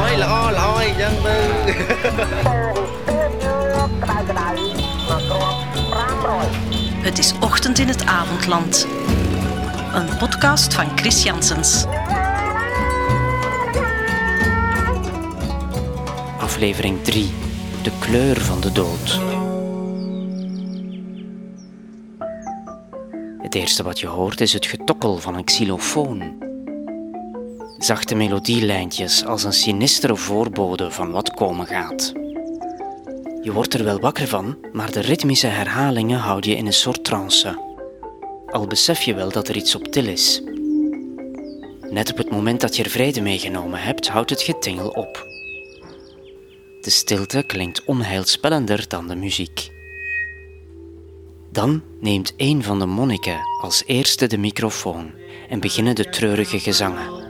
ឲ្យល្អល្អអញ្ចឹងទៅ Het is ochtend in het avondland. Een podcast van Chris Janssens. Aflevering 3. De kleur van de dood. Het eerste wat je hoort is het getokkel van een xylofoon. Zachte melodielijntjes als een sinistere voorbode van wat komen gaat. Je wordt er wel wakker van, maar de ritmische herhalingen houden je in een soort trance. Al besef je wel dat er iets op til is. Net op het moment dat je er vrede meegenomen hebt, houdt het getingel op. De stilte klinkt onheilspellender dan de muziek. Dan neemt een van de monniken als eerste de microfoon en beginnen de treurige gezangen.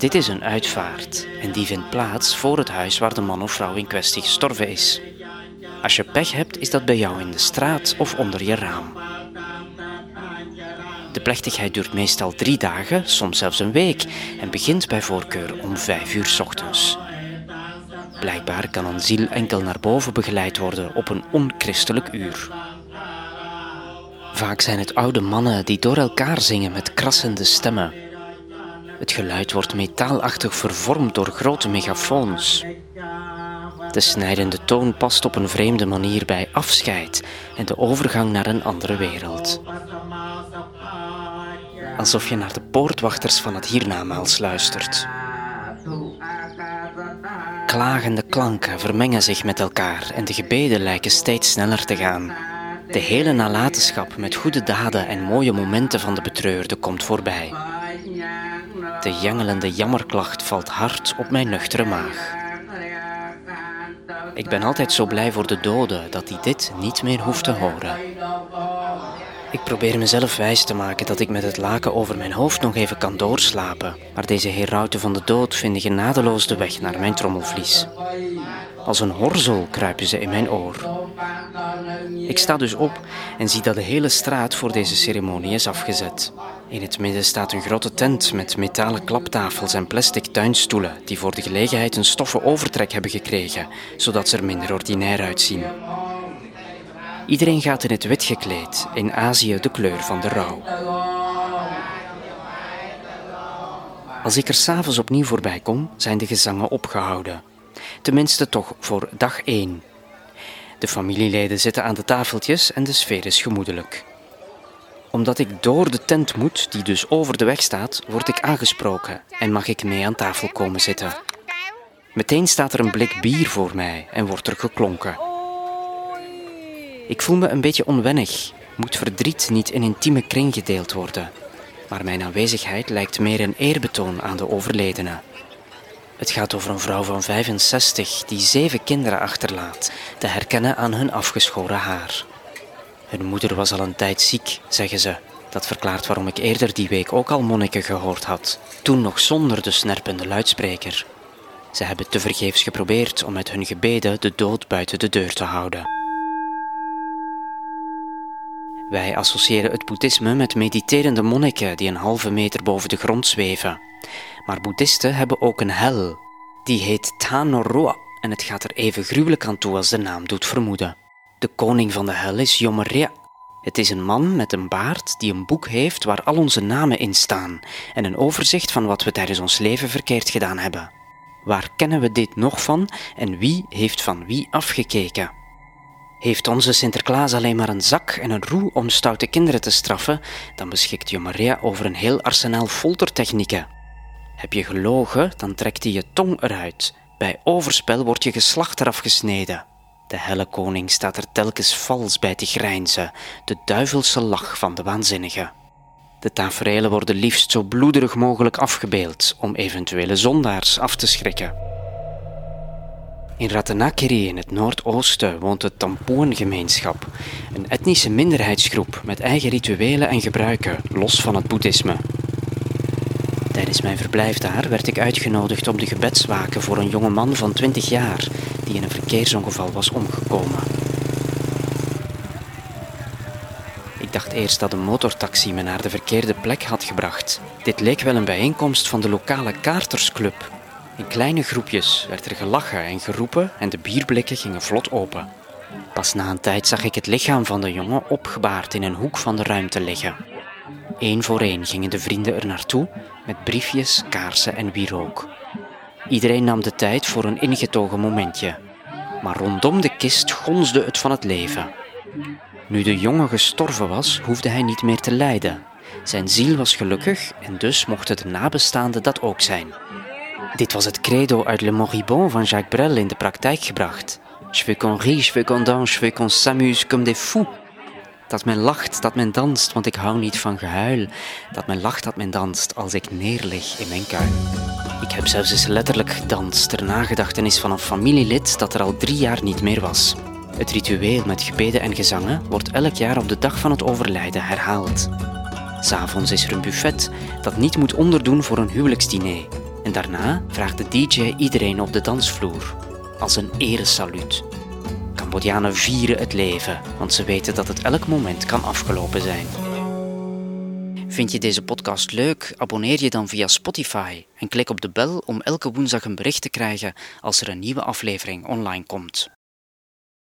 Dit is een uitvaart en die vindt plaats voor het huis waar de man of vrouw in kwestie gestorven is. Als je pech hebt, is dat bij jou in de straat of onder je raam. De plechtigheid duurt meestal drie dagen, soms zelfs een week, en begint bij voorkeur om vijf uur ochtends. Blijkbaar kan een ziel enkel naar boven begeleid worden op een onchristelijk uur. Vaak zijn het oude mannen die door elkaar zingen met krassende stemmen. Het geluid wordt metaalachtig vervormd door grote megafoons. De snijdende toon past op een vreemde manier bij afscheid en de overgang naar een andere wereld. Alsof je naar de poortwachters van het hiernamaals luistert. Klagende klanken vermengen zich met elkaar en de gebeden lijken steeds sneller te gaan. De hele nalatenschap met goede daden en mooie momenten van de betreurde komt voorbij. De jangelende jammerklacht valt hard op mijn nuchtere maag. Ik ben altijd zo blij voor de doden dat hij dit niet meer hoeft te horen. Ik probeer mezelf wijs te maken dat ik met het laken over mijn hoofd nog even kan doorslapen, maar deze herauten van de dood vinden genadeloos de weg naar mijn trommelvlies. Als een horzel kruipen ze in mijn oor. Ik sta dus op en zie dat de hele straat voor deze ceremonie is afgezet. In het midden staat een grote tent met metalen klaptafels en plastic tuinstoelen die voor de gelegenheid een stoffen overtrek hebben gekregen, zodat ze er minder ordinair uitzien. Iedereen gaat in het wit gekleed, in Azië de kleur van de rouw. Als ik er s'avonds opnieuw voorbij kom, zijn de gezangen opgehouden. Tenminste toch voor dag 1. De familieleden zitten aan de tafeltjes en de sfeer is gemoedelijk. Omdat ik door de tent moet, die dus over de weg staat, word ik aangesproken en mag ik mee aan tafel komen zitten. Meteen staat er een blik bier voor mij en wordt er geklonken. Ik voel me een beetje onwennig. Moet verdriet niet in intieme kring gedeeld worden? Maar mijn aanwezigheid lijkt meer een eerbetoon aan de overledene. Het gaat over een vrouw van 65 die zeven kinderen achterlaat, te herkennen aan hun afgeschoren haar. Hun moeder was al een tijd ziek, zeggen ze. Dat verklaart waarom ik eerder die week ook al monniken gehoord had, toen nog zonder de snerpende luidspreker. Ze hebben tevergeefs geprobeerd om met hun gebeden de dood buiten de deur te houden. Wij associëren het boeddhisme met mediterende monniken die een halve meter boven de grond zweven. Maar boeddhisten hebben ook een hel. Die heet Tanorua en het gaat er even gruwelijk aan toe als de naam doet vermoeden. De koning van de hel is Yomaria. Het is een man met een baard die een boek heeft waar al onze namen in staan en een overzicht van wat we tijdens ons leven verkeerd gedaan hebben. Waar kennen we dit nog van en wie heeft van wie afgekeken? Heeft onze Sinterklaas alleen maar een zak en een roe om stoute kinderen te straffen, dan beschikt Maria over een heel arsenaal foltertechnieken. Heb je gelogen, dan trekt hij je tong eruit. Bij overspel wordt je geslacht eraf gesneden. De helle koning staat er telkens vals bij te grijnzen, de duivelse lach van de waanzinnige. De tafereelen worden liefst zo bloederig mogelijk afgebeeld om eventuele zondaars af te schrikken. In Ratanakiri in het noordoosten woont de Tampuan-gemeenschap, een etnische minderheidsgroep met eigen rituelen en gebruiken, los van het boeddhisme. Tijdens mijn verblijf daar werd ik uitgenodigd om de gebedswaken voor een jonge man van 20 jaar die in een verkeersongeval was omgekomen. Ik dacht eerst dat een motortaxi me naar de verkeerde plek had gebracht. Dit leek wel een bijeenkomst van de lokale kaartersclub In kleine groepjes werd er gelachen en geroepen en de bierblikken gingen vlot open. Pas na een tijd zag ik het lichaam van de jongen opgebaard in een hoek van de ruimte liggen. Eén voor één gingen de vrienden er naartoe met briefjes, kaarsen en wierook. Iedereen nam de tijd voor een ingetogen momentje. Maar rondom de kist gonsde het van het leven. Nu de jongen gestorven was, hoefde hij niet meer te lijden. Zijn ziel was gelukkig en dus mochten de nabestaanden dat ook zijn. Dit was het credo uit Le Moribond van Jacques Brel in de praktijk gebracht. Je veux qu'on rie, je veux qu'on danse, je veux qu'on s'amuse comme des fous. Dat men lacht, dat men danst, want ik hou niet van gehuil. Dat men lacht, dat men danst, als ik neerlig in mijn kuil. Ik heb zelfs eens letterlijk gedanst ter nagedachtenis van een familielid dat er al drie jaar niet meer was. Het ritueel met gebeden en gezangen wordt elk jaar op de dag van het overlijden herhaald. S'avonds is er een buffet dat niet moet onderdoen voor een huwelijksdiner. En daarna vraagt de DJ iedereen op de dansvloer, als een eresaluut. Cambodjanen vieren het leven, want ze weten dat het elk moment kan afgelopen zijn. Vind je deze podcast leuk? Abonneer je dan via Spotify en klik op de bel om elke woensdag een bericht te krijgen als er een nieuwe aflevering online komt.